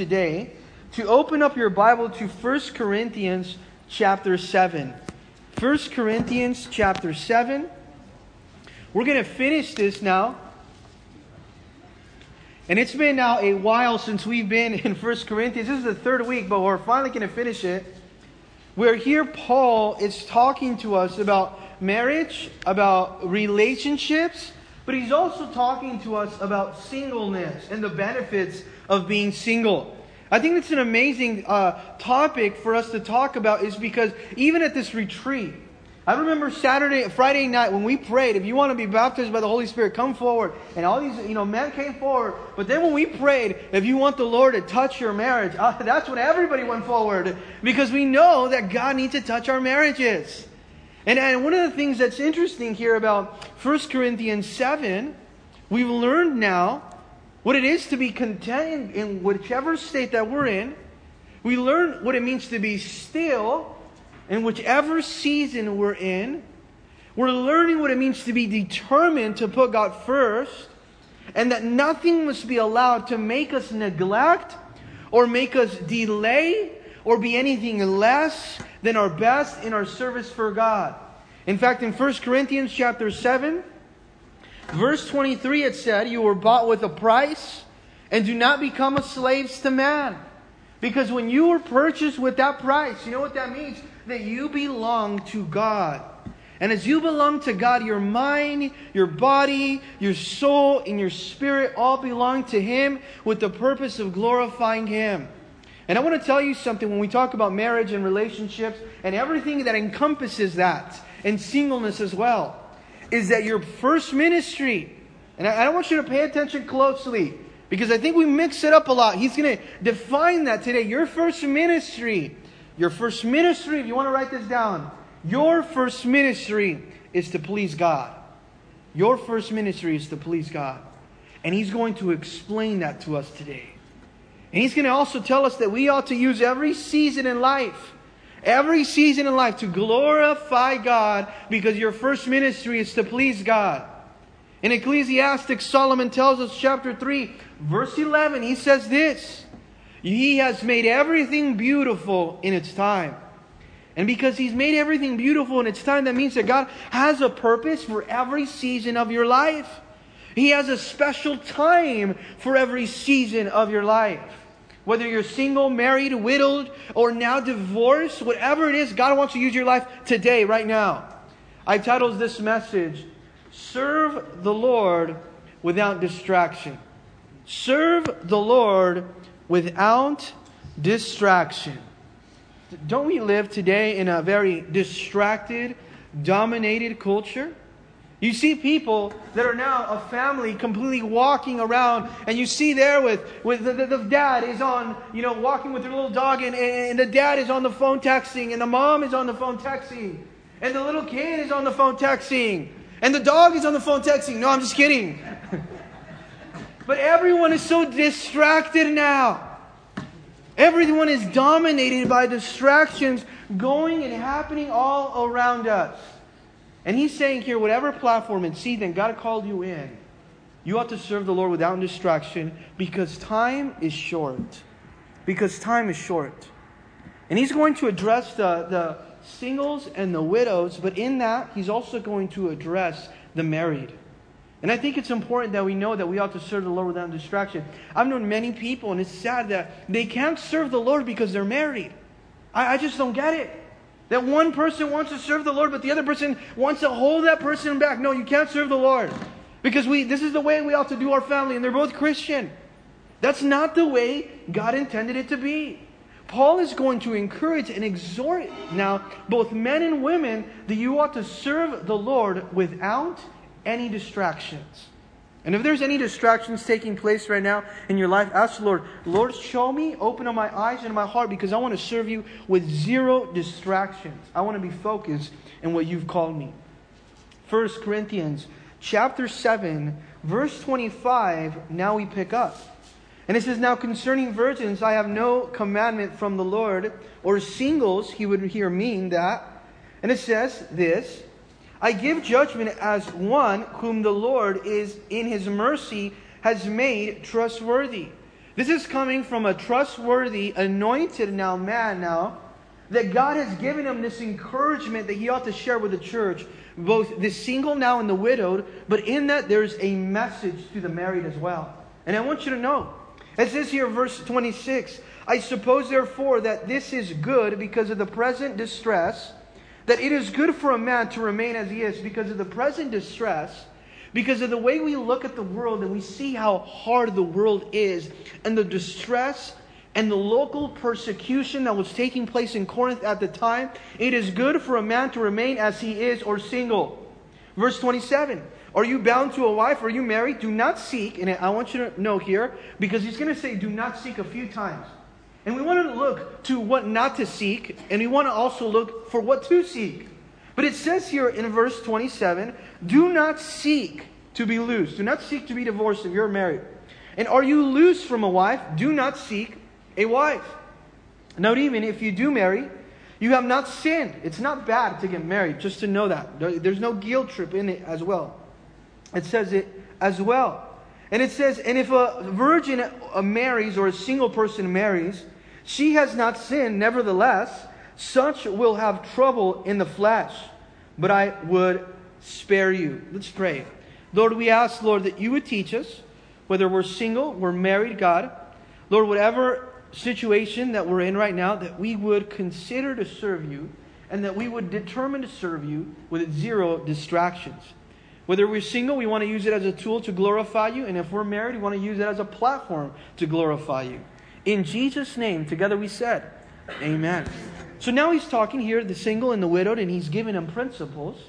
today to open up your Bible to 1 Corinthians chapter 7. 1 Corinthians chapter 7. We're going to finish this now. And it's been now a while since we've been in 1 Corinthians. This is the third week, but we're finally going to finish it. Where here Paul is talking to us about marriage, about relationships, but he's also talking to us about singleness and the benefits of being single. I think it's an amazing uh, topic for us to talk about, is because even at this retreat, I remember Saturday, Friday night when we prayed, if you want to be baptized by the Holy Spirit, come forward. And all these, you know, men came forward. But then when we prayed, if you want the Lord to touch your marriage, uh, that's when everybody went forward. Because we know that God needs to touch our marriages. And, and one of the things that's interesting here about 1 Corinthians 7, we've learned now what it is to be content in, in whichever state that we're in. We learn what it means to be still in whichever season we're in, we're learning what it means to be determined to put God first, and that nothing must be allowed to make us neglect or make us delay or be anything less than our best in our service for God. In fact, in 1 Corinthians chapter 7, verse 23, it said, You were bought with a price, and do not become a slaves to man. Because when you were purchased with that price, you know what that means? that you belong to God. And as you belong to God, your mind, your body, your soul, and your spirit all belong to Him with the purpose of glorifying Him. And I want to tell you something when we talk about marriage and relationships and everything that encompasses that, and singleness as well, is that your first ministry, and I don't want you to pay attention closely because I think we mix it up a lot. He's going to define that today. Your first ministry your first ministry, if you want to write this down, your first ministry is to please God. Your first ministry is to please God. And He's going to explain that to us today. And He's going to also tell us that we ought to use every season in life, every season in life to glorify God because your first ministry is to please God. In Ecclesiastes, Solomon tells us, chapter 3, verse 11, he says this he has made everything beautiful in its time. And because He's made everything beautiful in its time, that means that God has a purpose for every season of your life. He has a special time for every season of your life. Whether you're single, married, widowed, or now divorced, whatever it is, God wants to use your life today, right now. I titled this message, Serve the Lord Without Distraction. Serve the Lord without distraction. Don't we live today in a very distracted, dominated culture? You see people that are now a family completely walking around, and you see there with, with the, the, the dad is on, you know, walking with their little dog, and, and the dad is on the phone texting, and the mom is on the phone texting, and the little kid is on the phone texting, and the dog is on the phone texting. No, I'm just kidding. But everyone is so distracted now. Everyone is dominated by distractions going and happening all around us. And he's saying here, whatever platform and season God called you in, you ought to serve the Lord without distraction because time is short. Because time is short. And he's going to address the, the singles and the widows, but in that, he's also going to address the married. And I think it's important that we know that we ought to serve the Lord without distraction. I've known many people, and it's sad that they can't serve the Lord because they're married. I, I just don't get it. That one person wants to serve the Lord, but the other person wants to hold that person back. No, you can't serve the Lord. Because we this is the way we ought to do our family, and they're both Christian. That's not the way God intended it to be. Paul is going to encourage and exhort now both men and women that you ought to serve the Lord without any distractions. And if there's any distractions taking place right now in your life, ask the Lord, Lord, show me, open up my eyes and my heart because I want to serve you with zero distractions. I want to be focused in what you've called me. 1 Corinthians chapter 7, verse 25, now we pick up. And it says, Now concerning virgins, I have no commandment from the Lord, or singles, he would here mean that. And it says this I give judgment as one whom the Lord is in his mercy has made trustworthy. This is coming from a trustworthy, anointed now man now, that God has given him this encouragement that he ought to share with the church, both the single now and the widowed, but in that there's a message to the married as well. And I want you to know, it says here, verse 26, I suppose therefore that this is good because of the present distress, that it is good for a man to remain as he is because of the present distress because of the way we look at the world and we see how hard the world is and the distress and the local persecution that was taking place in Corinth at the time, it is good for a man to remain as he is or single. Verse 27 Are you bound to a wife? Are you married? Do not seek. And I want you to know here, because he's going to say, do not seek a few times. And we want to look to what not to seek, and we want to also look for what to seek. But it says here in verse 27 do not seek to be loose. Do not seek to be divorced if you're married. And are you loose from a wife? Do not seek a wife. Note, even if you do marry, you have not sinned. It's not bad to get married, just to know that. There's no guilt trip in it as well. It says it as well. And it says, and if a virgin marries or a single person marries, she has not sinned. Nevertheless, such will have trouble in the flesh. But I would spare you. Let's pray. Lord, we ask, Lord, that you would teach us, whether we're single, we're married, God. Lord, whatever situation that we're in right now, that we would consider to serve you and that we would determine to serve you with zero distractions. Whether we're single, we want to use it as a tool to glorify you, and if we're married, we want to use it as a platform to glorify you. In Jesus' name, together we said, Amen. So now he's talking here, the single and the widowed, and he's giving them principles.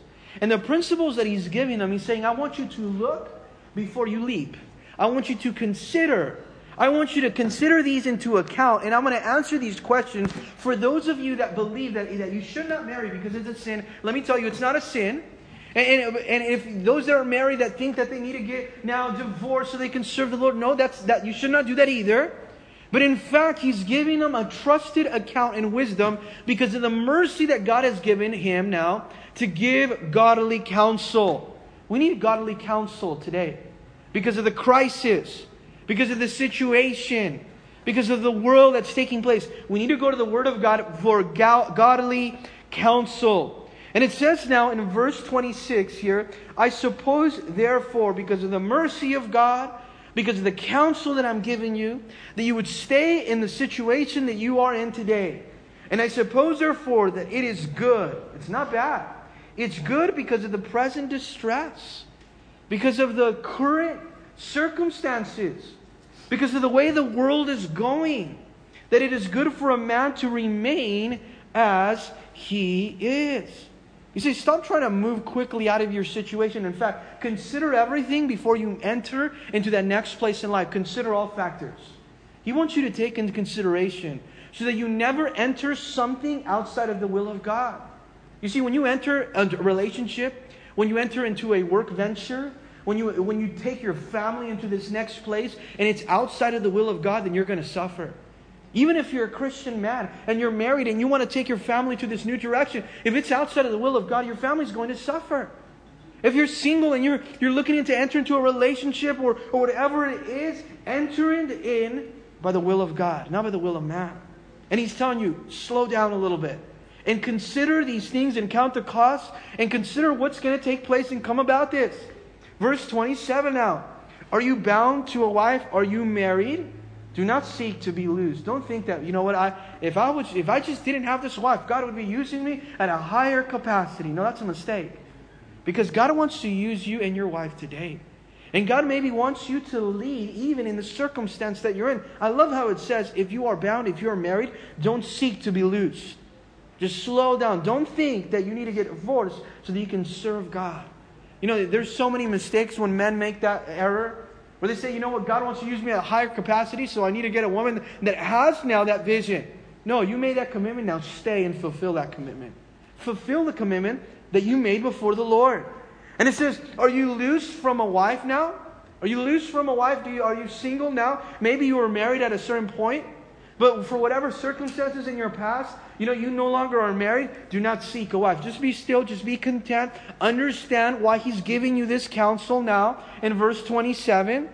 And the principles that he's giving them, he's saying, I want you to look before you leap. I want you to consider. I want you to consider these into account. And I'm going to answer these questions for those of you that believe that, that you should not marry because it's a sin. Let me tell you, it's not a sin. And, and, if those that are married that think that they need to get now divorced so they can serve the Lord, no, that's that you should not do that either. But in fact, he's giving them a trusted account and wisdom because of the mercy that God has given him now to give godly counsel. We need godly counsel today because of the crisis, because of the situation, because of the world that's taking place. We need to go to the Word of God for godly counsel. And it says now in verse 26 here, I suppose, therefore, because of the mercy of God, because of the counsel that I'm giving you, that you would stay in the situation that you are in today. And I suppose, therefore, that it is good. It's not bad. It's good because of the present distress, because of the current circumstances, because of the way the world is going, that it is good for a man to remain as he is. You see, stop trying to move quickly out of your situation. In fact, consider everything before you enter into that next place in life. Consider all factors. He wants you to take into consideration so that you never enter something outside of the will of God. You see, when you enter a relationship, when you enter into a work venture, when you, when you take your family into this next place and it's outside of the will of God, then you're going to suffer. Even if you're a Christian man and you're married and you want to take your family to this new direction, if it's outside of the will of God, your family's going to suffer. If you're single and you're, you're looking to enter into a relationship or, or whatever it is, enter in by the will of God, not by the will of man. And he's telling you, slow down a little bit and consider these things and count the costs and consider what's going to take place and come about this. Verse 27 now. Are you bound to a wife? Are you married? Do not seek to be loose. Don't think that, you know what, I if I was if I just didn't have this wife, God would be using me at a higher capacity. No, that's a mistake. Because God wants to use you and your wife today. And God maybe wants you to lead even in the circumstance that you're in. I love how it says, if you are bound, if you are married, don't seek to be loose. Just slow down. Don't think that you need to get divorced so that you can serve God. You know, there's so many mistakes when men make that error. Where they say, you know what, God wants to use me at a higher capacity, so I need to get a woman that has now that vision. No, you made that commitment, now stay and fulfill that commitment. Fulfill the commitment that you made before the Lord. And it says, Are you loose from a wife now? Are you loose from a wife? Do you, are you single now? Maybe you were married at a certain point, but for whatever circumstances in your past, you know, you no longer are married. Do not seek a wife. Just be still, just be content. Understand why he's giving you this counsel now in verse 27.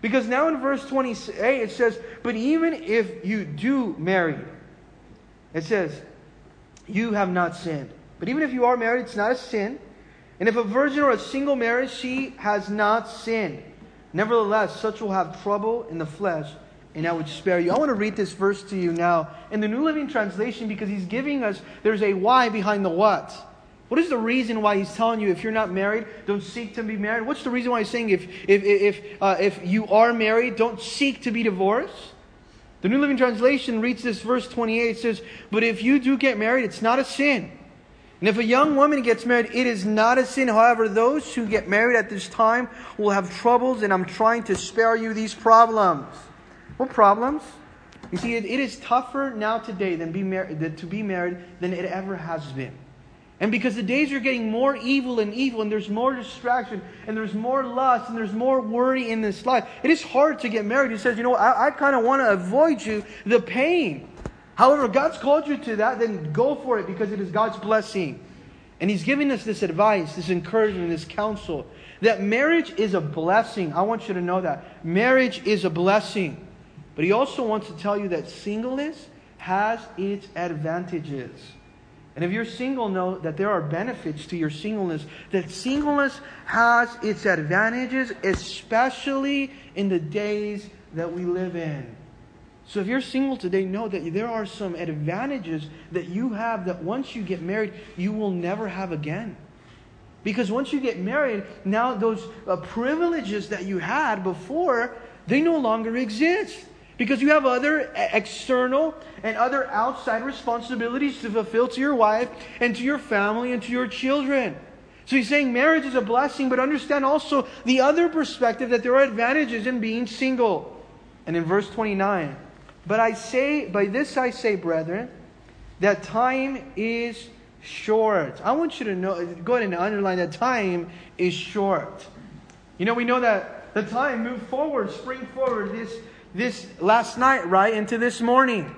Because now in verse 28 it says, But even if you do marry, it says, You have not sinned. But even if you are married, it's not a sin. And if a virgin or a single marriage, she has not sinned. Nevertheless, such will have trouble in the flesh, and I would spare you. I want to read this verse to you now in the New Living Translation because he's giving us, there's a why behind the what. What is the reason why he's telling you if you're not married, don't seek to be married? What's the reason why he's saying if, if, if, uh, if you are married, don't seek to be divorced? The New Living Translation reads this verse 28. It says, But if you do get married, it's not a sin. And if a young woman gets married, it is not a sin. However, those who get married at this time will have troubles, and I'm trying to spare you these problems. Problems? You see, it, it is tougher now today than be mar- to be married than it ever has been. And because the days are getting more evil and evil, and there's more distraction, and there's more lust, and there's more worry in this life, it is hard to get married. He says, You know, I, I kind of want to avoid you the pain. However, God's called you to that, then go for it because it is God's blessing. And He's giving us this advice, this encouragement, this counsel that marriage is a blessing. I want you to know that. Marriage is a blessing. But He also wants to tell you that singleness has its advantages. And if you're single, know that there are benefits to your singleness. That singleness has its advantages, especially in the days that we live in. So if you're single today, know that there are some advantages that you have that once you get married, you will never have again. Because once you get married, now those uh, privileges that you had before, they no longer exist. Because you have other external and other outside responsibilities to fulfill to your wife and to your family and to your children. So he's saying marriage is a blessing, but understand also the other perspective that there are advantages in being single. And in verse 29, but I say, by this I say, brethren, that time is short. I want you to know, go ahead and underline that time is short. You know, we know that the time moved forward, spring forward this, this last night, right, into this morning.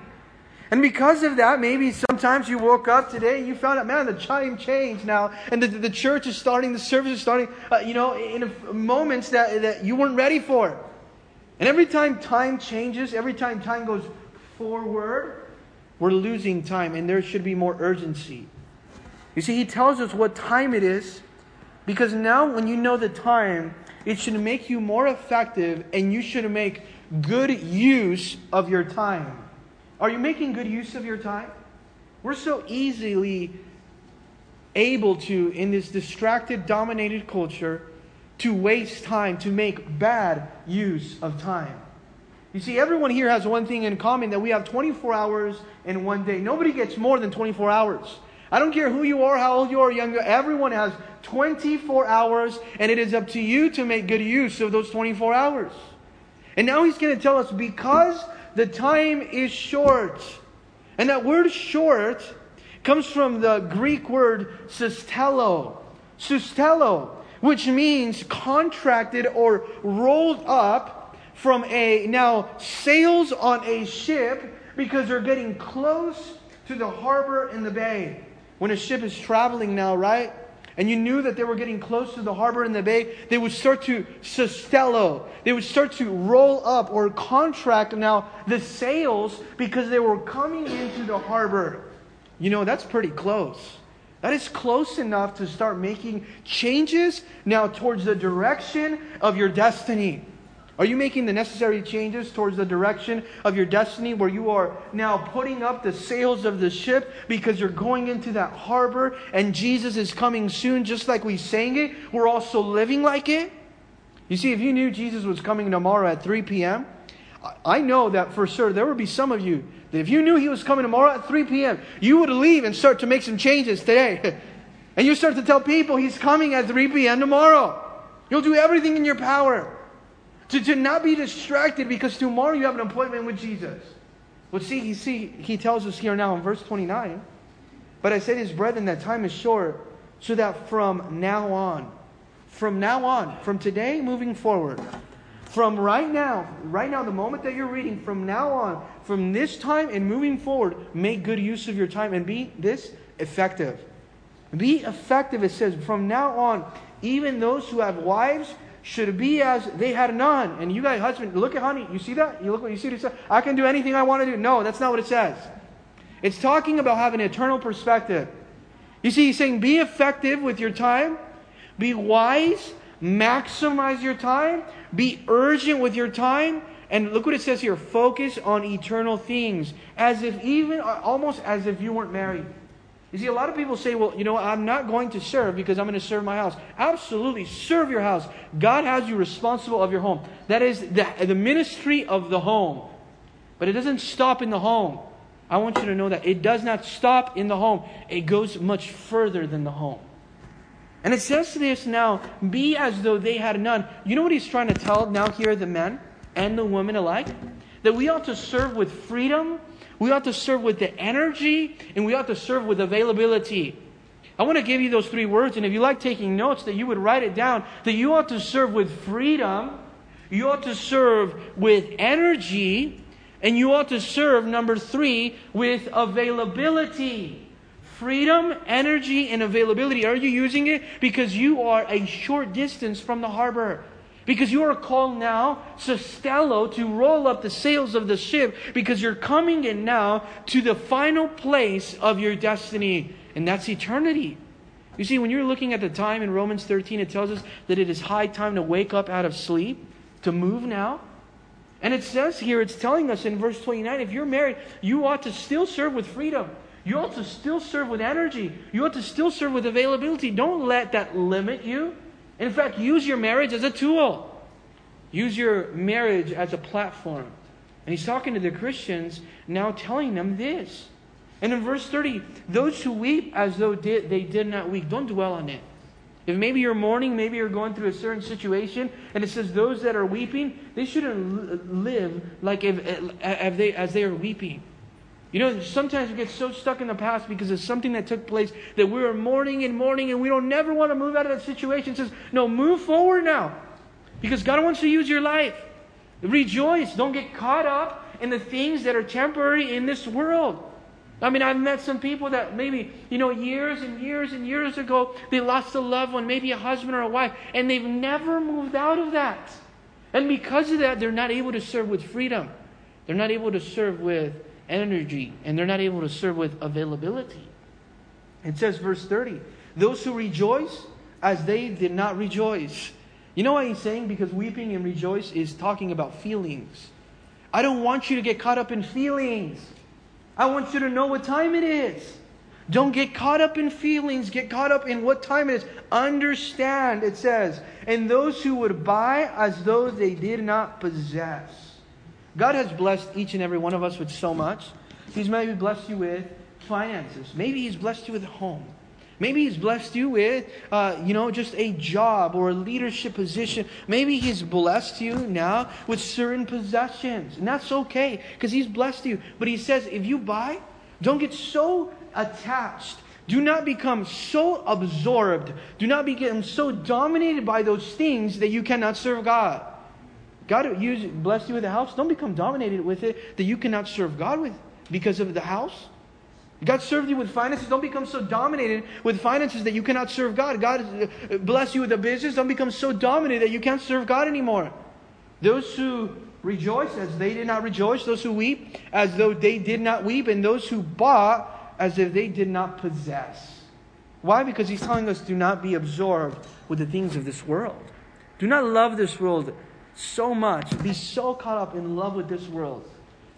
And because of that, maybe sometimes you woke up today and you found out, man, the time changed now, and the, the church is starting, the service is starting, uh, you know, in moments that, that you weren't ready for. And every time time changes, every time time goes forward, we're losing time, and there should be more urgency. You see, he tells us what time it is because now, when you know the time, it should make you more effective and you should make good use of your time. Are you making good use of your time? We're so easily able to, in this distracted, dominated culture, to waste time, to make bad use of time. You see, everyone here has one thing in common that we have 24 hours in one day. Nobody gets more than 24 hours. I don't care who you are, how old you are, young, everyone has 24 hours, and it is up to you to make good use of those 24 hours. And now he's going to tell us because the time is short. And that word short comes from the Greek word sustello. Sustello which means contracted or rolled up from a now sails on a ship because they're getting close to the harbor in the bay. When a ship is traveling now, right? And you knew that they were getting close to the harbor in the bay, they would start to sustello. They would start to roll up or contract now the sails because they were coming into the harbor. You know, that's pretty close. That is close enough to start making changes now towards the direction of your destiny. Are you making the necessary changes towards the direction of your destiny where you are now putting up the sails of the ship because you're going into that harbor and Jesus is coming soon, just like we sang it? We're also living like it. You see, if you knew Jesus was coming tomorrow at 3 p.m., I know that for sure there would be some of you that if you knew he was coming tomorrow at 3 p.m., you would leave and start to make some changes today. and you start to tell people he's coming at 3 p.m. tomorrow. You'll do everything in your power to, to not be distracted because tomorrow you have an appointment with Jesus. Well, see, he, see, he tells us here now in verse 29 But I said, his brethren, that time is short, so that from now on, from now on, from today moving forward, from right now, right now, the moment that you're reading, from now on, from this time and moving forward, make good use of your time and be this effective. Be effective, it says, from now on, even those who have wives should be as they had none. And you guys, husband, look at honey. You see that? You look what you see what says? I can do anything I want to do. No, that's not what it says. It's talking about having an eternal perspective. You see, he's saying be effective with your time, be wise, maximize your time, be urgent with your time, and look what it says here focus on eternal things, as if even, uh, almost as if you weren't married. You see, a lot of people say, well, you know, I'm not going to serve because I'm going to serve my house. Absolutely, serve your house. God has you responsible of your home. That is the, the ministry of the home. But it doesn't stop in the home. I want you to know that. It does not stop in the home, it goes much further than the home. And it says to this now be as though they had none. You know what he's trying to tell now here, the men and the women alike? That we ought to serve with freedom we ought to serve with the energy and we ought to serve with availability. I want to give you those three words, and if you like taking notes, that you would write it down. That you ought to serve with freedom, you ought to serve with energy, and you ought to serve, number three, with availability. Freedom, energy, and availability. Are you using it? Because you are a short distance from the harbor. Because you are called now, Sustello, to roll up the sails of the ship because you're coming in now to the final place of your destiny, and that's eternity. You see, when you're looking at the time in Romans 13, it tells us that it is high time to wake up out of sleep, to move now. And it says here, it's telling us in verse 29 if you're married, you ought to still serve with freedom. You ought to still serve with energy. You ought to still serve with availability. Don't let that limit you. In fact, use your marriage as a tool. Use your marriage as a platform. And he's talking to the Christians, now telling them this. And in verse 30, those who weep as though did, they did not weep, don't dwell on it. If maybe you're mourning, maybe you're going through a certain situation, and it says those that are weeping, they shouldn't live like if, eh, eh, if they, as they are weeping. You know, sometimes we get so stuck in the past because of something that took place that we are mourning and mourning and we don't never want to move out of that situation. It says, no, move forward now. Because God wants to use your life. Rejoice. Don't get caught up in the things that are temporary in this world. I mean, I've met some people that maybe, you know, years and years and years ago, they lost a loved one, maybe a husband or a wife, and they've never moved out of that. And because of that, they're not able to serve with freedom. They're not able to serve with energy and they're not able to serve with availability. It says, verse 30, those who rejoice as they did not rejoice. You know what he's saying? Because weeping and rejoice is talking about feelings. I don't want you to get caught up in feelings. I want you to know what time it is. Don't get caught up in feelings. Get caught up in what time it is. Understand, it says, and those who would buy as though they did not possess. God has blessed each and every one of us with so much. He's maybe blessed you with finances. Maybe He's blessed you with a home. Maybe He's blessed you with, uh, you know, just a job or a leadership position. Maybe He's blessed you now with certain possessions. And that's okay because He's blessed you. But He says, if you buy, don't get so attached. Do not become so absorbed. Do not become so dominated by those things that you cannot serve God. God use, bless you with a house. Don't become dominated with it that you cannot serve God with because of the house. God served you with finances. Don't become so dominated with finances that you cannot serve God. God uh, bless you with a business. Don't become so dominated that you can't serve God anymore. Those who rejoice as they did not rejoice, those who weep as though they did not weep, and those who bought as if they did not possess. Why? Because he's telling us do not be absorbed with the things of this world. Do not love this world so much, be so caught up in love with this world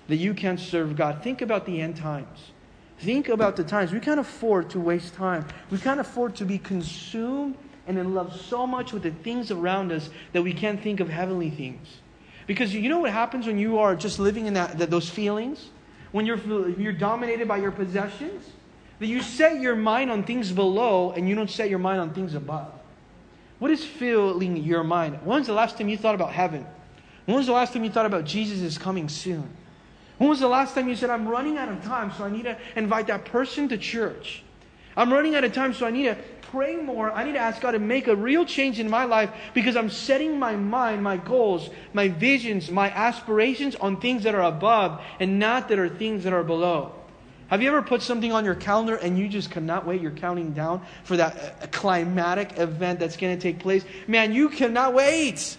that you can't serve God. Think about the end times. Think about the times. We can't afford to waste time. We can't afford to be consumed and in love so much with the things around us that we can't think of heavenly things. Because you know what happens when you are just living in that, that those feelings? When you're, you're dominated by your possessions? That you set your mind on things below and you don't set your mind on things above. What is filling your mind? When was the last time you thought about heaven? When was the last time you thought about Jesus is coming soon? When was the last time you said, I'm running out of time, so I need to invite that person to church? I'm running out of time, so I need to pray more. I need to ask God to make a real change in my life because I'm setting my mind, my goals, my visions, my aspirations on things that are above and not that are things that are below. Have you ever put something on your calendar and you just cannot wait? You're counting down for that uh, climatic event that's going to take place. Man, you cannot wait.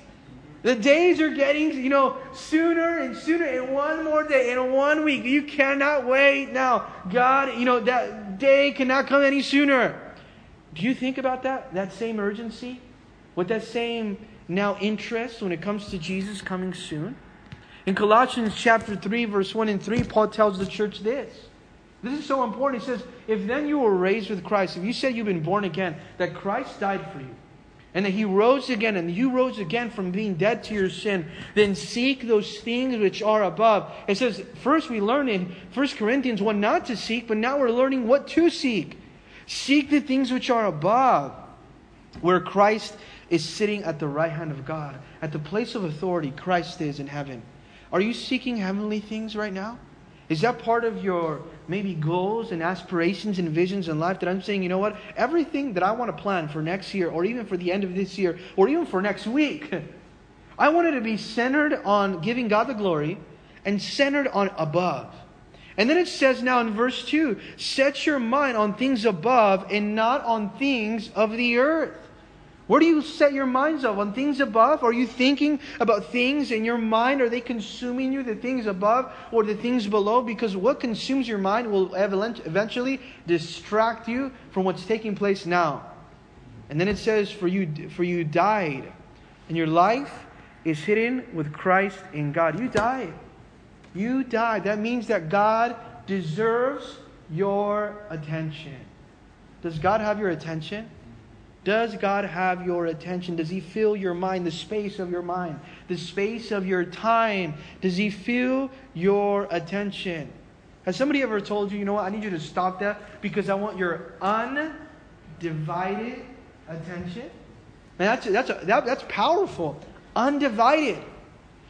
The days are getting, you know, sooner and sooner. In one more day, in one week, you cannot wait now. God, you know, that day cannot come any sooner. Do you think about that? That same urgency? With that same now interest when it comes to Jesus coming soon? In Colossians chapter 3, verse 1 and 3, Paul tells the church this. This is so important. He says, If then you were raised with Christ, if you said you've been born again, that Christ died for you, and that he rose again, and you rose again from being dead to your sin, then seek those things which are above. It says, first we learn in 1 Corinthians 1 not to seek, but now we're learning what to seek. Seek the things which are above, where Christ is sitting at the right hand of God. At the place of authority, Christ is in heaven. Are you seeking heavenly things right now? Is that part of your maybe goals and aspirations and visions in life that I'm saying, you know what? Everything that I want to plan for next year or even for the end of this year or even for next week, I want it to be centered on giving God the glory and centered on above. And then it says now in verse 2 set your mind on things above and not on things of the earth. Where do you set your minds up? On things above? Are you thinking about things in your mind? Are they consuming you, the things above or the things below? Because what consumes your mind will eventually distract you from what's taking place now. And then it says, For you, for you died, and your life is hidden with Christ in God. You died. You died. That means that God deserves your attention. Does God have your attention? Does God have your attention? Does He fill your mind, the space of your mind, the space of your time? Does He fill your attention? Has somebody ever told you, you know what, I need you to stop that because I want your undivided attention? Man, that's, that's, a, that, that's powerful. Undivided.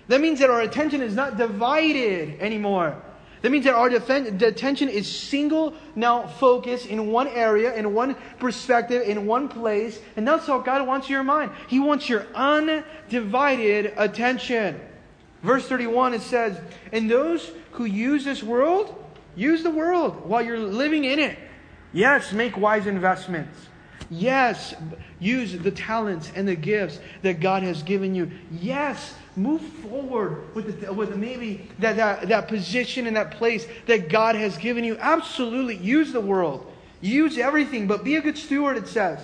That means that our attention is not divided anymore. That means that our defense, attention is single now focus in one area, in one perspective, in one place. And that's how God wants your mind. He wants your undivided attention. Verse 31, it says, And those who use this world, use the world while you're living in it. Yes, make wise investments. Yes, use the talents and the gifts that God has given you. Yes, move forward with, the, with maybe that, that, that position and that place that God has given you. Absolutely, use the world. Use everything, but be a good steward, it says.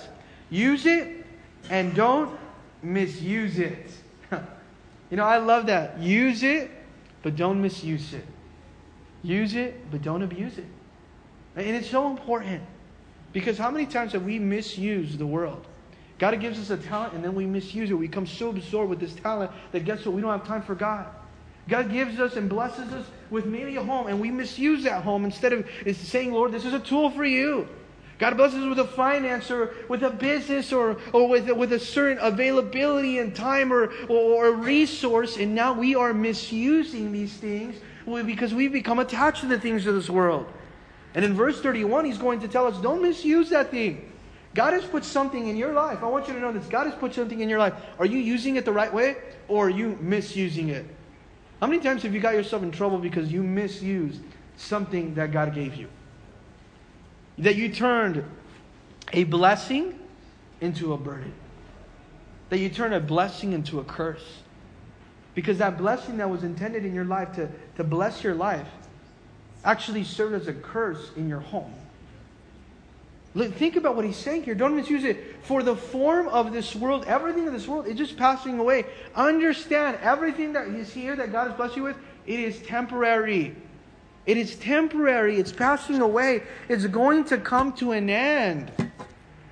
Use it and don't misuse it. you know, I love that. Use it, but don't misuse it. Use it, but don't abuse it. And it's so important. Because how many times have we misused the world? God gives us a talent and then we misuse it. We become so absorbed with this talent that guess what? We don't have time for God. God gives us and blesses us with maybe a home and we misuse that home instead of saying, Lord, this is a tool for you. God blesses us with a finance or with a business or, or with, with a certain availability and time or, or, or resource, and now we are misusing these things because we've become attached to the things of this world. And in verse 31, he's going to tell us don't misuse that thing. God has put something in your life. I want you to know this. God has put something in your life. Are you using it the right way or are you misusing it? How many times have you got yourself in trouble because you misused something that God gave you? That you turned a blessing into a burden. That you turned a blessing into a curse. Because that blessing that was intended in your life to, to bless your life actually served as a curse in your home. Think about what he's saying here. Don't misuse it. For the form of this world, everything in this world is just passing away. Understand everything that is here that God has blessed you with, it is temporary. It is temporary. It's passing away. It's going to come to an end.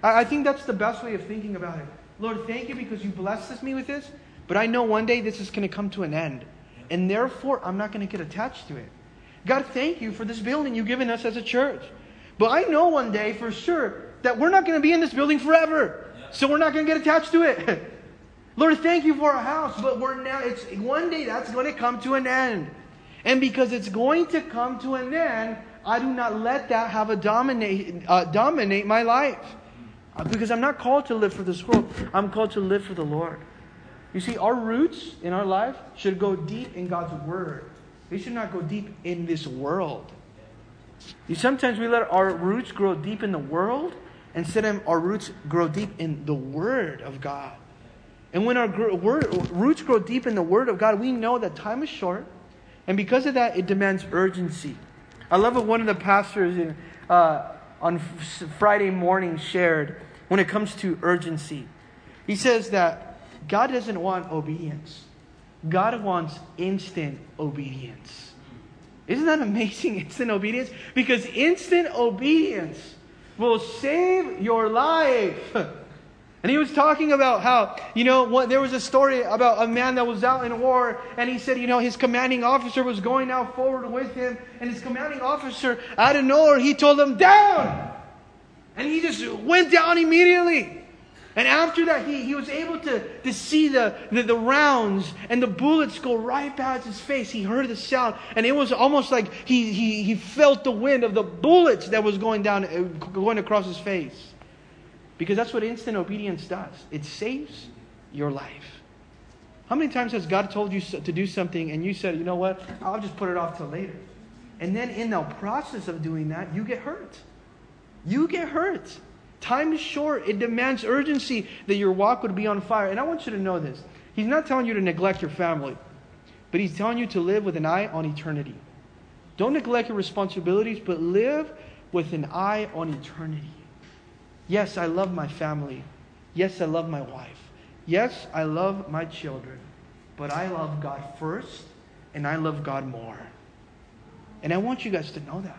I think that's the best way of thinking about it. Lord, thank you because you blessed me with this, but I know one day this is going to come to an end. And therefore, I'm not going to get attached to it. God, thank you for this building you've given us as a church. But I know one day for sure that we're not going to be in this building forever. So we're not going to get attached to it. Lord, thank you for our house, but we're now it's one day that's going to come to an end. And because it's going to come to an end, I do not let that have a dominate uh, dominate my life. Uh, because I'm not called to live for this world. I'm called to live for the Lord. You see, our roots in our life should go deep in God's word. They should not go deep in this world. You sometimes we let our roots grow deep in the world instead of our roots grow deep in the Word of God. And when our word, roots grow deep in the Word of God, we know that time is short, and because of that, it demands urgency. I love what one of the pastors in, uh, on Friday morning shared when it comes to urgency. He says that God doesn't want obedience, God wants instant obedience. Isn't that amazing? Instant obedience? Because instant obedience will save your life. And he was talking about how, you know, what, there was a story about a man that was out in war, and he said, you know, his commanding officer was going out forward with him, and his commanding officer, out of nowhere, he told him, down! And he just went down immediately. And after that, he, he was able to, to see the, the, the rounds and the bullets go right past his face. He heard the sound, and it was almost like he, he, he felt the wind of the bullets that was going down, uh, going across his face. Because that's what instant obedience does it saves your life. How many times has God told you to do something and you said, you know what, I'll just put it off till later? And then in the process of doing that, you get hurt. You get hurt. Time is short. It demands urgency that your walk would be on fire. And I want you to know this. He's not telling you to neglect your family, but he's telling you to live with an eye on eternity. Don't neglect your responsibilities, but live with an eye on eternity. Yes, I love my family. Yes, I love my wife. Yes, I love my children. But I love God first, and I love God more. And I want you guys to know that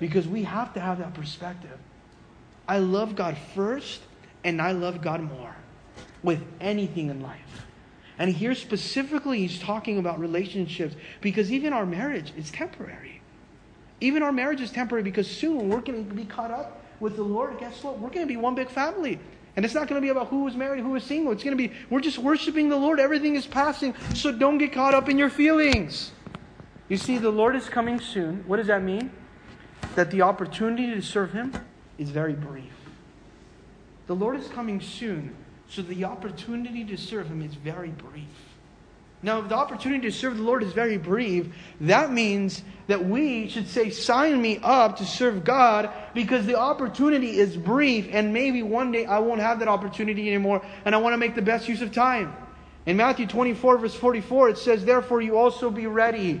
because we have to have that perspective. I love God first and I love God more with anything in life. And here specifically, he's talking about relationships because even our marriage is temporary. Even our marriage is temporary because soon we're going to be caught up with the Lord. Guess what? We're going to be one big family. And it's not going to be about who was married, who was single. It's going to be, we're just worshiping the Lord. Everything is passing. So don't get caught up in your feelings. You see, the Lord is coming soon. What does that mean? That the opportunity to serve Him is very brief. The Lord is coming soon, so the opportunity to serve Him is very brief. Now, if the opportunity to serve the Lord is very brief, that means that we should say, Sign me up to serve God because the opportunity is brief, and maybe one day I won't have that opportunity anymore, and I want to make the best use of time. In Matthew 24, verse 44, it says, Therefore you also be ready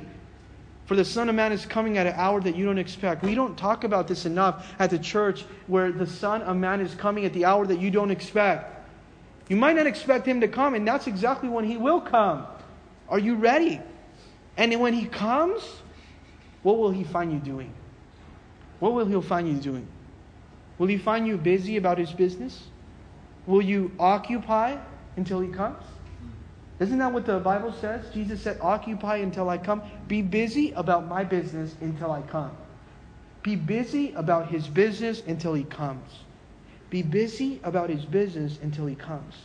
for the Son of Man is coming at an hour that you don't expect. We don't talk about this enough at the church where the Son of Man is coming at the hour that you don't expect. You might not expect him to come, and that's exactly when he will come. Are you ready? And when he comes, what will he find you doing? What will he find you doing? Will he find you busy about his business? Will you occupy until he comes? Isn't that what the Bible says? Jesus said, Occupy until I come. Be busy about my business until I come. Be busy about his business until he comes. Be busy about his business until he comes.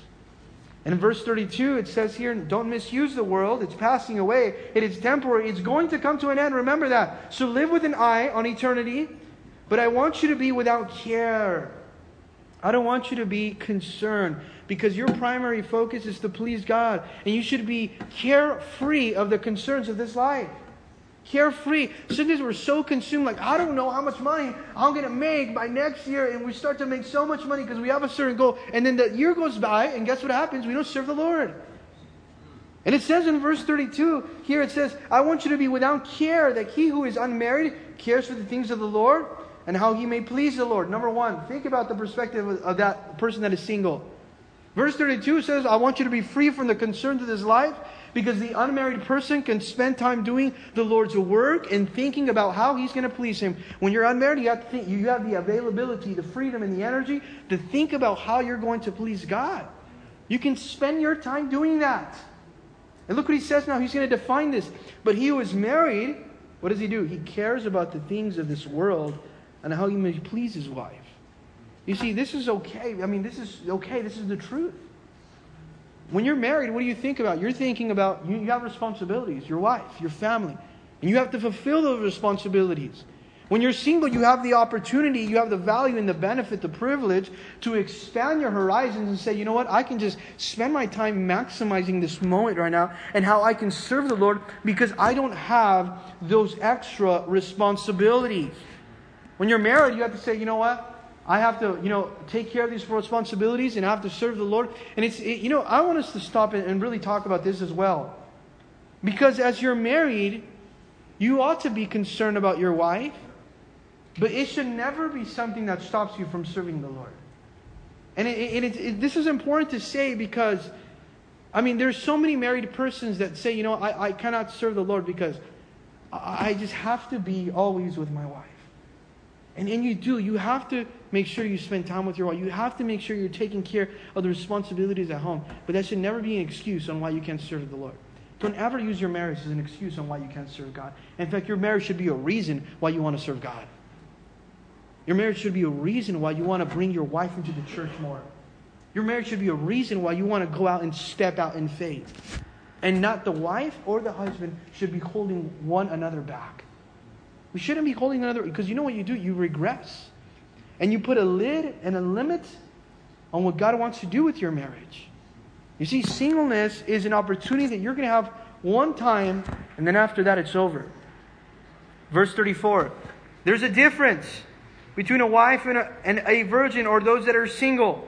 And in verse 32, it says here, don't misuse the world. It's passing away. It is temporary. It's going to come to an end. Remember that. So live with an eye on eternity. But I want you to be without care. I don't want you to be concerned because your primary focus is to please God. And you should be carefree of the concerns of this life. Carefree. Sometimes we're so consumed, like, I don't know how much money I'm going to make by next year. And we start to make so much money because we have a certain goal. And then the year goes by, and guess what happens? We don't serve the Lord. And it says in verse 32, here it says, I want you to be without care that he who is unmarried cares for the things of the Lord and how he may please the Lord. Number one, think about the perspective of that person that is single. Verse 32 says, I want you to be free from the concerns of this life because the unmarried person can spend time doing the Lord's work and thinking about how he's going to please him. When you're unmarried, you have, to think, you have the availability, the freedom, and the energy to think about how you're going to please God. You can spend your time doing that. And look what he says now. He's going to define this. But he who is married, what does he do? He cares about the things of this world and how he may please his wife. You see, this is okay. I mean, this is okay. This is the truth. When you're married, what do you think about? You're thinking about you, you have responsibilities, your wife, your family, and you have to fulfill those responsibilities. When you're single, you have the opportunity, you have the value and the benefit, the privilege to expand your horizons and say, you know what, I can just spend my time maximizing this moment right now and how I can serve the Lord because I don't have those extra responsibilities. When you're married, you have to say, you know what? I have to, you know, take care of these responsibilities and I have to serve the Lord. And it's, it, you know, I want us to stop and really talk about this as well. Because as you're married, you ought to be concerned about your wife, but it should never be something that stops you from serving the Lord. And it, it, this is important to say because, I mean, there's so many married persons that say, you know, I, I cannot serve the Lord because I just have to be always with my wife. And, and you do. You have to make sure you spend time with your wife. You have to make sure you're taking care of the responsibilities at home. But that should never be an excuse on why you can't serve the Lord. Don't ever use your marriage as an excuse on why you can't serve God. In fact, your marriage should be a reason why you want to serve God. Your marriage should be a reason why you want to bring your wife into the church more. Your marriage should be a reason why you want to go out and step out in faith. And not the wife or the husband should be holding one another back. We shouldn't be holding another because you know what you do? You regress. And you put a lid and a limit on what God wants to do with your marriage. You see, singleness is an opportunity that you're going to have one time, and then after that, it's over. Verse 34 There's a difference between a wife and a, and a virgin or those that are single.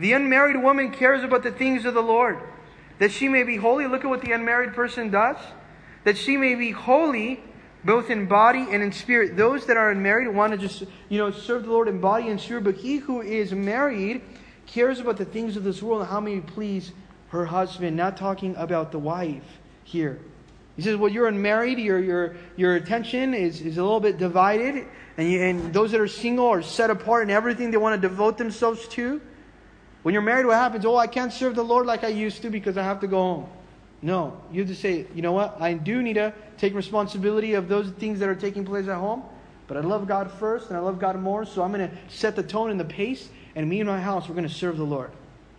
The unmarried woman cares about the things of the Lord, that she may be holy. Look at what the unmarried person does. That she may be holy both in body and in spirit. Those that are unmarried want to just, you know, serve the Lord in body and spirit, but he who is married cares about the things of this world and how may please her husband, not talking about the wife here. He says, well, you're unmarried, your, your, your attention is, is a little bit divided, and, you, and those that are single are set apart in everything they want to devote themselves to. When you're married, what happens? Oh, I can't serve the Lord like I used to because I have to go home. No, you have to say, you know what? I do need to take responsibility of those things that are taking place at home, but I love God first and I love God more, so I'm going to set the tone and the pace, and me and my house, we're going to serve the Lord.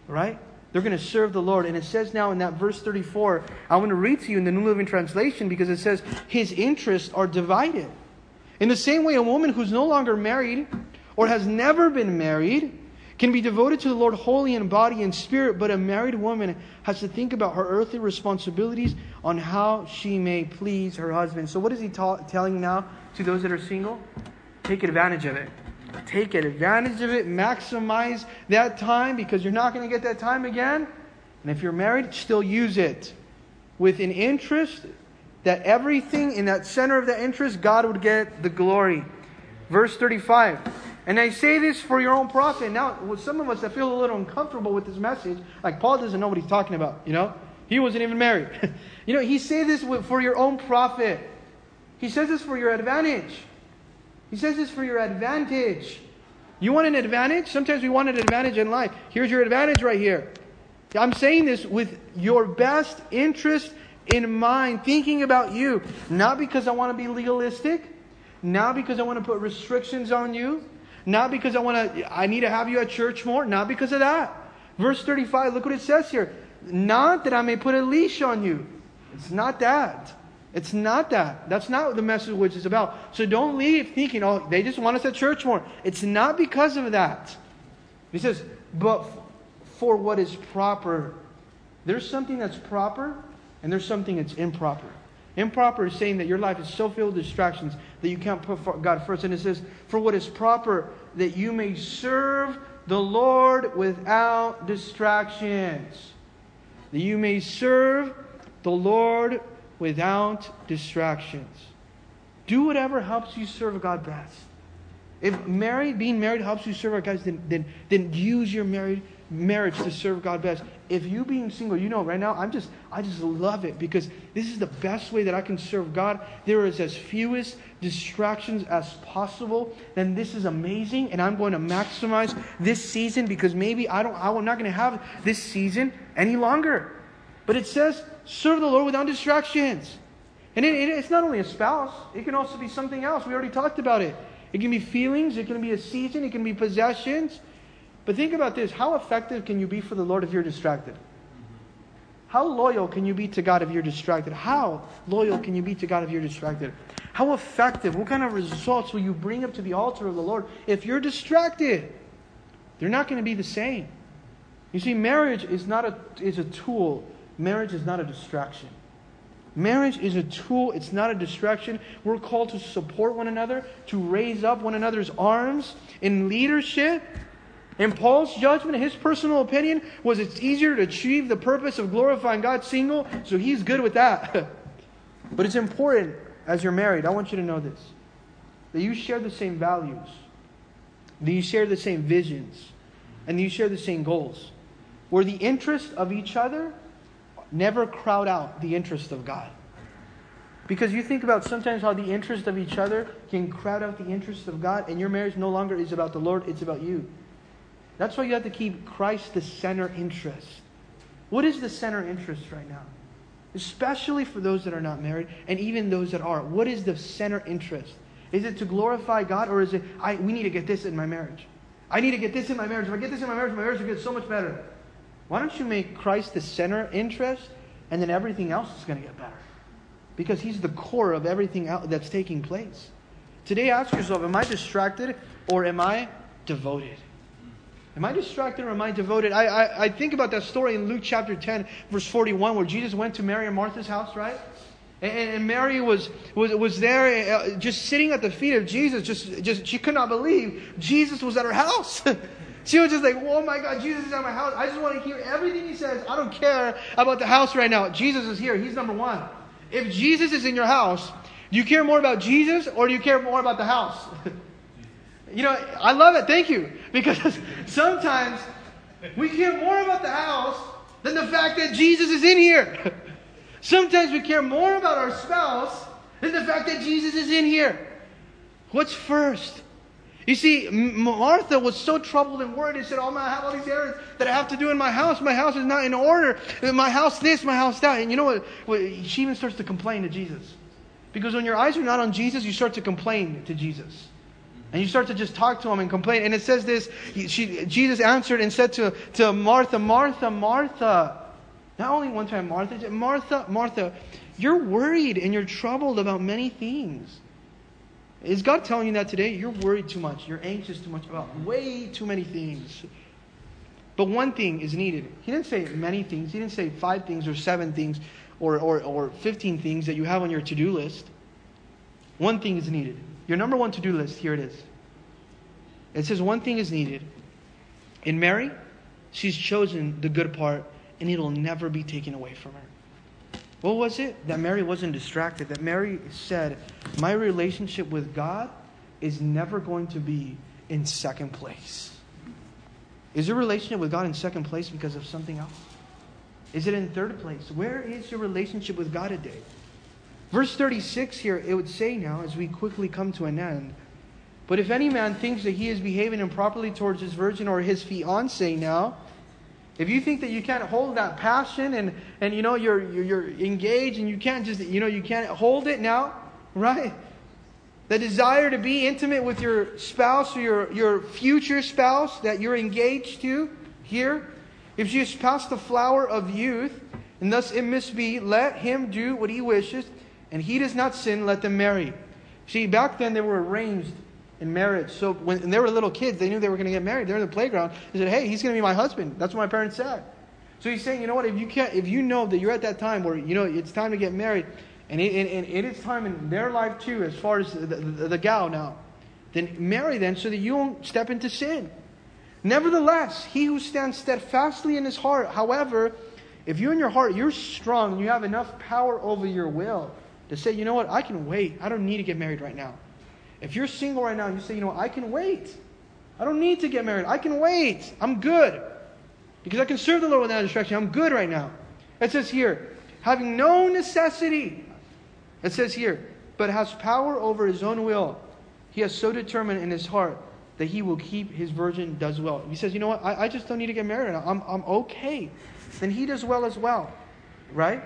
Right? They're going to serve the Lord. And it says now in that verse 34, I want to read to you in the New Living Translation because it says, His interests are divided. In the same way, a woman who's no longer married or has never been married can be devoted to the Lord wholly in body and spirit, but a married woman has to think about her earthly responsibilities on how she may please her husband. So, what is he ta- telling now to those that are single? Take advantage of it. Take advantage of it. Maximize that time because you're not going to get that time again. And if you're married, still use it with an interest that everything in that center of the interest, God would get the glory. Verse 35. And I say this for your own profit. Now, with some of us that feel a little uncomfortable with this message, like Paul doesn't know what he's talking about, you know? He wasn't even married. you know, he says this for your own profit. He says this for your advantage. He says this for your advantage. You want an advantage? Sometimes we want an advantage in life. Here's your advantage right here. I'm saying this with your best interest in mind, thinking about you. Not because I want to be legalistic, not because I want to put restrictions on you, not because I want to I need to have you at church more, not because of that. Verse 35, look what it says here. Not that I may put a leash on you. It's not that. It's not that. That's not what the message which is about. So don't leave thinking, oh, they just want us at church more. It's not because of that. He says, but for what is proper. There's something that's proper, and there's something that's improper. Improper is saying that your life is so filled with distractions that you can't put God first. And it says, for what is proper, that you may serve the Lord without distractions. That you may serve the Lord without distractions. Do whatever helps you serve God best. If married, being married helps you serve God, guys. then, then, then use your married marriage to serve God best. If you being single, you know right now, I'm just I just love it because this is the best way that I can serve God. There is as fewest distractions as possible. Then this is amazing, and I'm going to maximize this season because maybe I don't I'm not going to have this season any longer. But it says Serve the Lord without distractions. And it, it, it's not only a spouse, it can also be something else. We already talked about it. It can be feelings, it can be a season, it can be possessions. But think about this how effective can you be for the Lord if you're distracted? How loyal can you be to God if you're distracted? How loyal can you be to God if you're distracted? How effective, what kind of results will you bring up to the altar of the Lord if you're distracted? They're not going to be the same. You see, marriage is not a, is a tool Marriage is not a distraction. Marriage is a tool, it's not a distraction. We're called to support one another, to raise up one another's arms in leadership. And Paul's judgment, his personal opinion, was it's easier to achieve the purpose of glorifying God single, so he's good with that. but it's important as you're married, I want you to know this that you share the same values, that you share the same visions, and you share the same goals. Where the interests of each other never crowd out the interest of God. Because you think about sometimes how the interest of each other can crowd out the interest of God, and your marriage no longer is about the Lord, it's about you. That's why you have to keep Christ the center interest. What is the center interest right now? Especially for those that are not married, and even those that are. What is the center interest? Is it to glorify God, or is it, I, we need to get this in my marriage? I need to get this in my marriage. If I get this in my marriage, my marriage will get so much better. Why don't you make Christ the center interest and then everything else is going to get better? Because he's the core of everything that's taking place. Today, ask yourself Am I distracted or am I devoted? Am I distracted or am I devoted? I, I, I think about that story in Luke chapter 10, verse 41, where Jesus went to Mary and Martha's house, right? And, and Mary was, was, was there uh, just sitting at the feet of Jesus. Just, just, she could not believe Jesus was at her house. She was just like, oh my God, Jesus is at my house. I just want to hear everything he says. I don't care about the house right now. Jesus is here. He's number one. If Jesus is in your house, do you care more about Jesus or do you care more about the house? you know, I love it. Thank you. Because sometimes we care more about the house than the fact that Jesus is in here. Sometimes we care more about our spouse than the fact that Jesus is in here. What's first? You see, Martha was so troubled and worried. She said, Oh, I have all these errands that I have to do in my house. My house is not in order. My house this, my house that. And you know what? She even starts to complain to Jesus. Because when your eyes are not on Jesus, you start to complain to Jesus. And you start to just talk to him and complain. And it says this she, Jesus answered and said to, to Martha, Martha, Martha. Not only one time, Martha, Martha, Martha, you're worried and you're troubled about many things. Is God telling you that today? You're worried too much. You're anxious too much about way too many things. But one thing is needed. He didn't say many things. He didn't say five things or seven things or, or, or 15 things that you have on your to do list. One thing is needed. Your number one to do list, here it is. It says one thing is needed. In Mary, she's chosen the good part, and it'll never be taken away from her. What was it? That Mary wasn't distracted. That Mary said, My relationship with God is never going to be in second place. Is your relationship with God in second place because of something else? Is it in third place? Where is your relationship with God today? Verse 36 here, it would say now, as we quickly come to an end, but if any man thinks that he is behaving improperly towards his virgin or his fiancee now, if you think that you can't hold that passion and, and you know you're, you're, you're engaged and you can't just you know you can't hold it now, right? The desire to be intimate with your spouse or your, your future spouse that you're engaged to here, if she has passed the flower of youth, and thus it must be, let him do what he wishes, and he does not sin, let them marry. See, back then they were arranged in marriage. So when they were little kids, they knew they were going to get married. They're in the playground. They said, "Hey, he's going to be my husband." That's what my parents said. So he's saying, you know what? If you can't, if you know that you're at that time where you know it's time to get married, and it, and, and it is time in their life too, as far as the, the, the gal now, then marry then, so that you won't step into sin. Nevertheless, he who stands steadfastly in his heart, however, if you in your heart you're strong, you have enough power over your will to say, you know what, I can wait. I don't need to get married right now. If you're single right now and you say, you know, what, I can wait. I don't need to get married. I can wait. I'm good. Because I can serve the Lord without distraction. I'm good right now. It says here, having no necessity. It says here, but has power over his own will. He has so determined in his heart that he will keep his virgin does well. He says, you know what? I, I just don't need to get married. I'm, I'm okay. Then he does well as well. Right?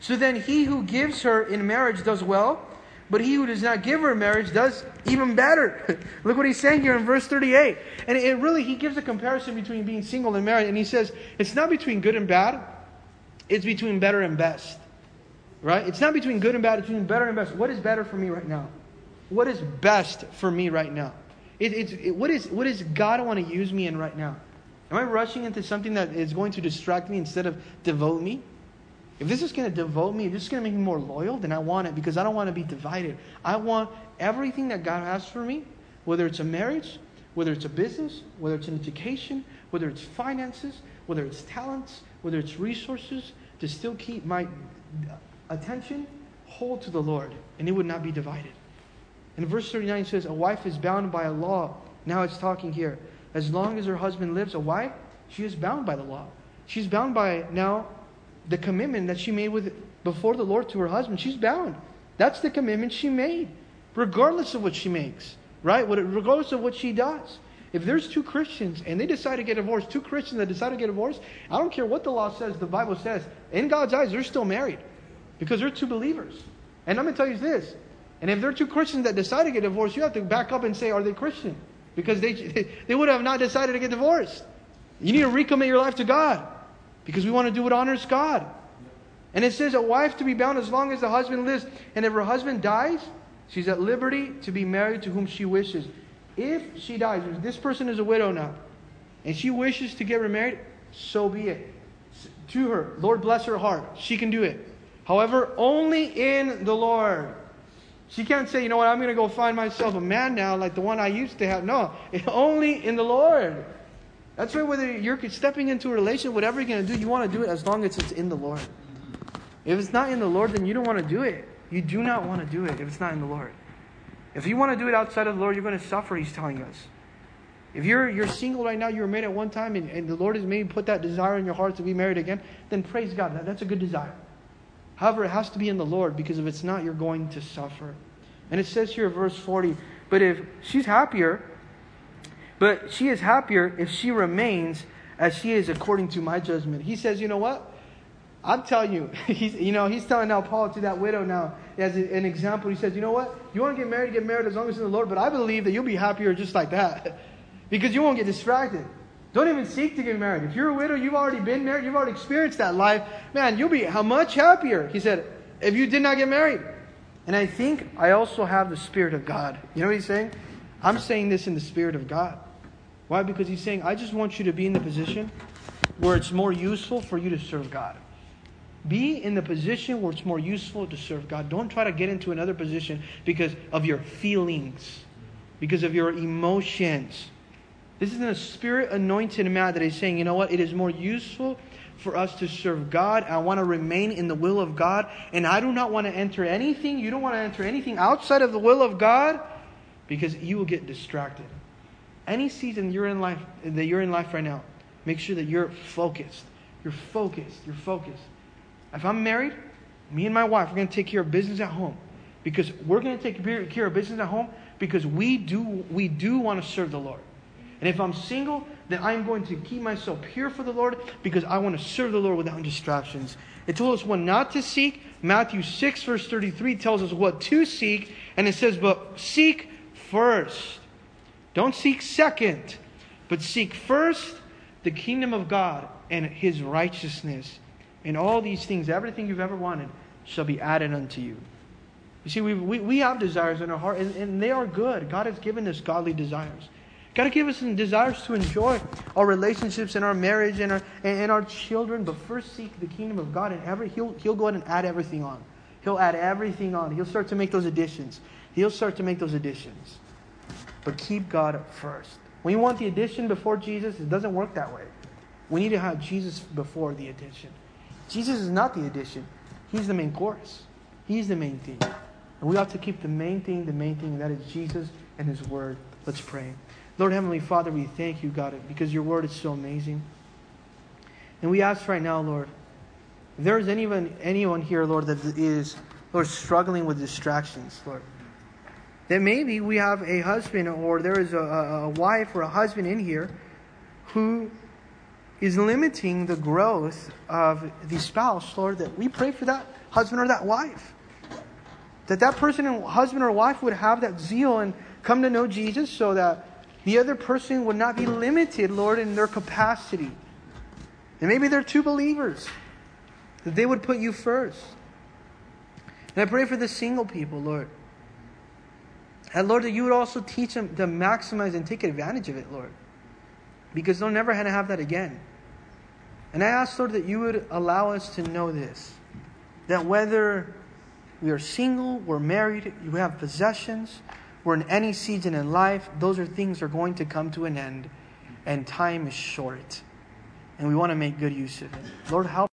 So then he who gives her in marriage does well. But he who does not give her in marriage does even better. Look what he's saying here in verse 38. And it really, he gives a comparison between being single and married. And he says, it's not between good and bad, it's between better and best. Right? It's not between good and bad, it's between better and best. What is better for me right now? What is best for me right now? It, it's, it, what, is, what is God want to use me in right now? Am I rushing into something that is going to distract me instead of devote me? If this is going to devote me, if this is going to make me more loyal, then I want it because I don't want to be divided. I want everything that God has for me, whether it's a marriage, whether it's a business, whether it's an education, whether it's finances, whether it's talents, whether it's resources, to still keep my attention whole to the Lord, and it would not be divided. And verse 39 says, A wife is bound by a law. Now it's talking here. As long as her husband lives, a wife, she is bound by the law. She's bound by now the commitment that she made with before the Lord to her husband. She's bound. That's the commitment she made, regardless of what she makes, right? Regardless of what she does. If there's two Christians and they decide to get divorced, two Christians that decide to get divorced, I don't care what the law says, the Bible says, in God's eyes, they're still married because they're two believers. And I'm going to tell you this. And if they're two Christians that decide to get divorced, you have to back up and say, are they Christian? Because they, they, they would have not decided to get divorced. You need to recommit your life to God because we want to do what honors God. And it says a wife to be bound as long as the husband lives. And if her husband dies, she's at liberty to be married to whom she wishes. If she dies, if this person is a widow now, and she wishes to get remarried, so be it. To her, Lord bless her heart. She can do it. However, only in the Lord. She can't say, you know what, I'm going to go find myself a man now like the one I used to have. No, only in the Lord. That's right, whether you're stepping into a relationship, whatever you're going to do, you want to do it as long as it's in the Lord. If it's not in the Lord, then you don't want to do it. You do not want to do it if it's not in the Lord. If you want to do it outside of the Lord, you're going to suffer, he's telling us. If you're, you're single right now, you were married at one time, and, and the Lord has maybe put that desire in your heart to be married again, then praise God. That, that's a good desire. However, it has to be in the Lord, because if it's not, you're going to suffer. And it says here, verse 40, but if she's happier, but she is happier if she remains as she is according to my judgment. He says, you know what? I'm telling you, he's, you know, he's telling now Paul to that widow now as an example. He says, you know what? You want to get married, get married as long as in the Lord, but I believe that you'll be happier just like that because you won't get distracted. Don't even seek to get married. If you're a widow, you've already been married, you've already experienced that life, man, you'll be how much happier, he said, if you did not get married. And I think I also have the Spirit of God. You know what he's saying? I'm saying this in the Spirit of God. Why? Because he's saying, I just want you to be in the position where it's more useful for you to serve God. Be in the position where it's more useful to serve God. Don't try to get into another position because of your feelings, because of your emotions. This is a spirit anointed man that is saying, you know what? It is more useful for us to serve God. I want to remain in the will of God. And I do not want to enter anything. You don't want to enter anything outside of the will of God because you will get distracted. Any season you're in life that you're in life right now, make sure that you're focused. You're focused. You're focused. If I'm married, me and my wife, we're going to take care of business at home because we're going to take care of business at home because we do we do want to serve the Lord. And if I'm single, then I'm going to keep myself pure for the Lord because I want to serve the Lord without distractions. It told us what not to seek. Matthew 6, verse 33 tells us what to seek. And it says, But seek first. Don't seek second, but seek first the kingdom of God and his righteousness. And all these things, everything you've ever wanted, shall be added unto you. You see, we, we, we have desires in our heart, and, and they are good. God has given us godly desires. God has given us some desires to enjoy our relationships and our marriage and our, and, and our children, but first seek the kingdom of God, and every, he'll, he'll go ahead and add everything on. He'll add everything on. He'll start to make those additions. He'll start to make those additions. But keep God first. When you want the addition before Jesus, it doesn't work that way. We need to have Jesus before the addition. Jesus is not the addition, He's the main course. He's the main thing. And we ought to keep the main thing, the main thing, and that is Jesus and His Word. Let's pray. Lord Heavenly Father, we thank you, God, because your Word is so amazing. And we ask right now, Lord, if there is anyone, anyone here, Lord, that is, Lord, struggling with distractions, Lord, that maybe we have a husband or there is a, a wife or a husband in here who is limiting the growth of the spouse, Lord, that we pray for that husband or that wife. That that person and husband or wife would have that zeal and come to know Jesus so that the other person would not be limited, Lord, in their capacity. And maybe they're two believers. That they would put you first. And I pray for the single people, Lord. And Lord, that you would also teach them to maximize and take advantage of it, Lord because they'll never have that again. And I ask, Lord, that you would allow us to know this that whether we are single, we're married, you have possessions, we're in any season in life, those are things that are going to come to an end, and time is short. And we want to make good use of it. Lord, help.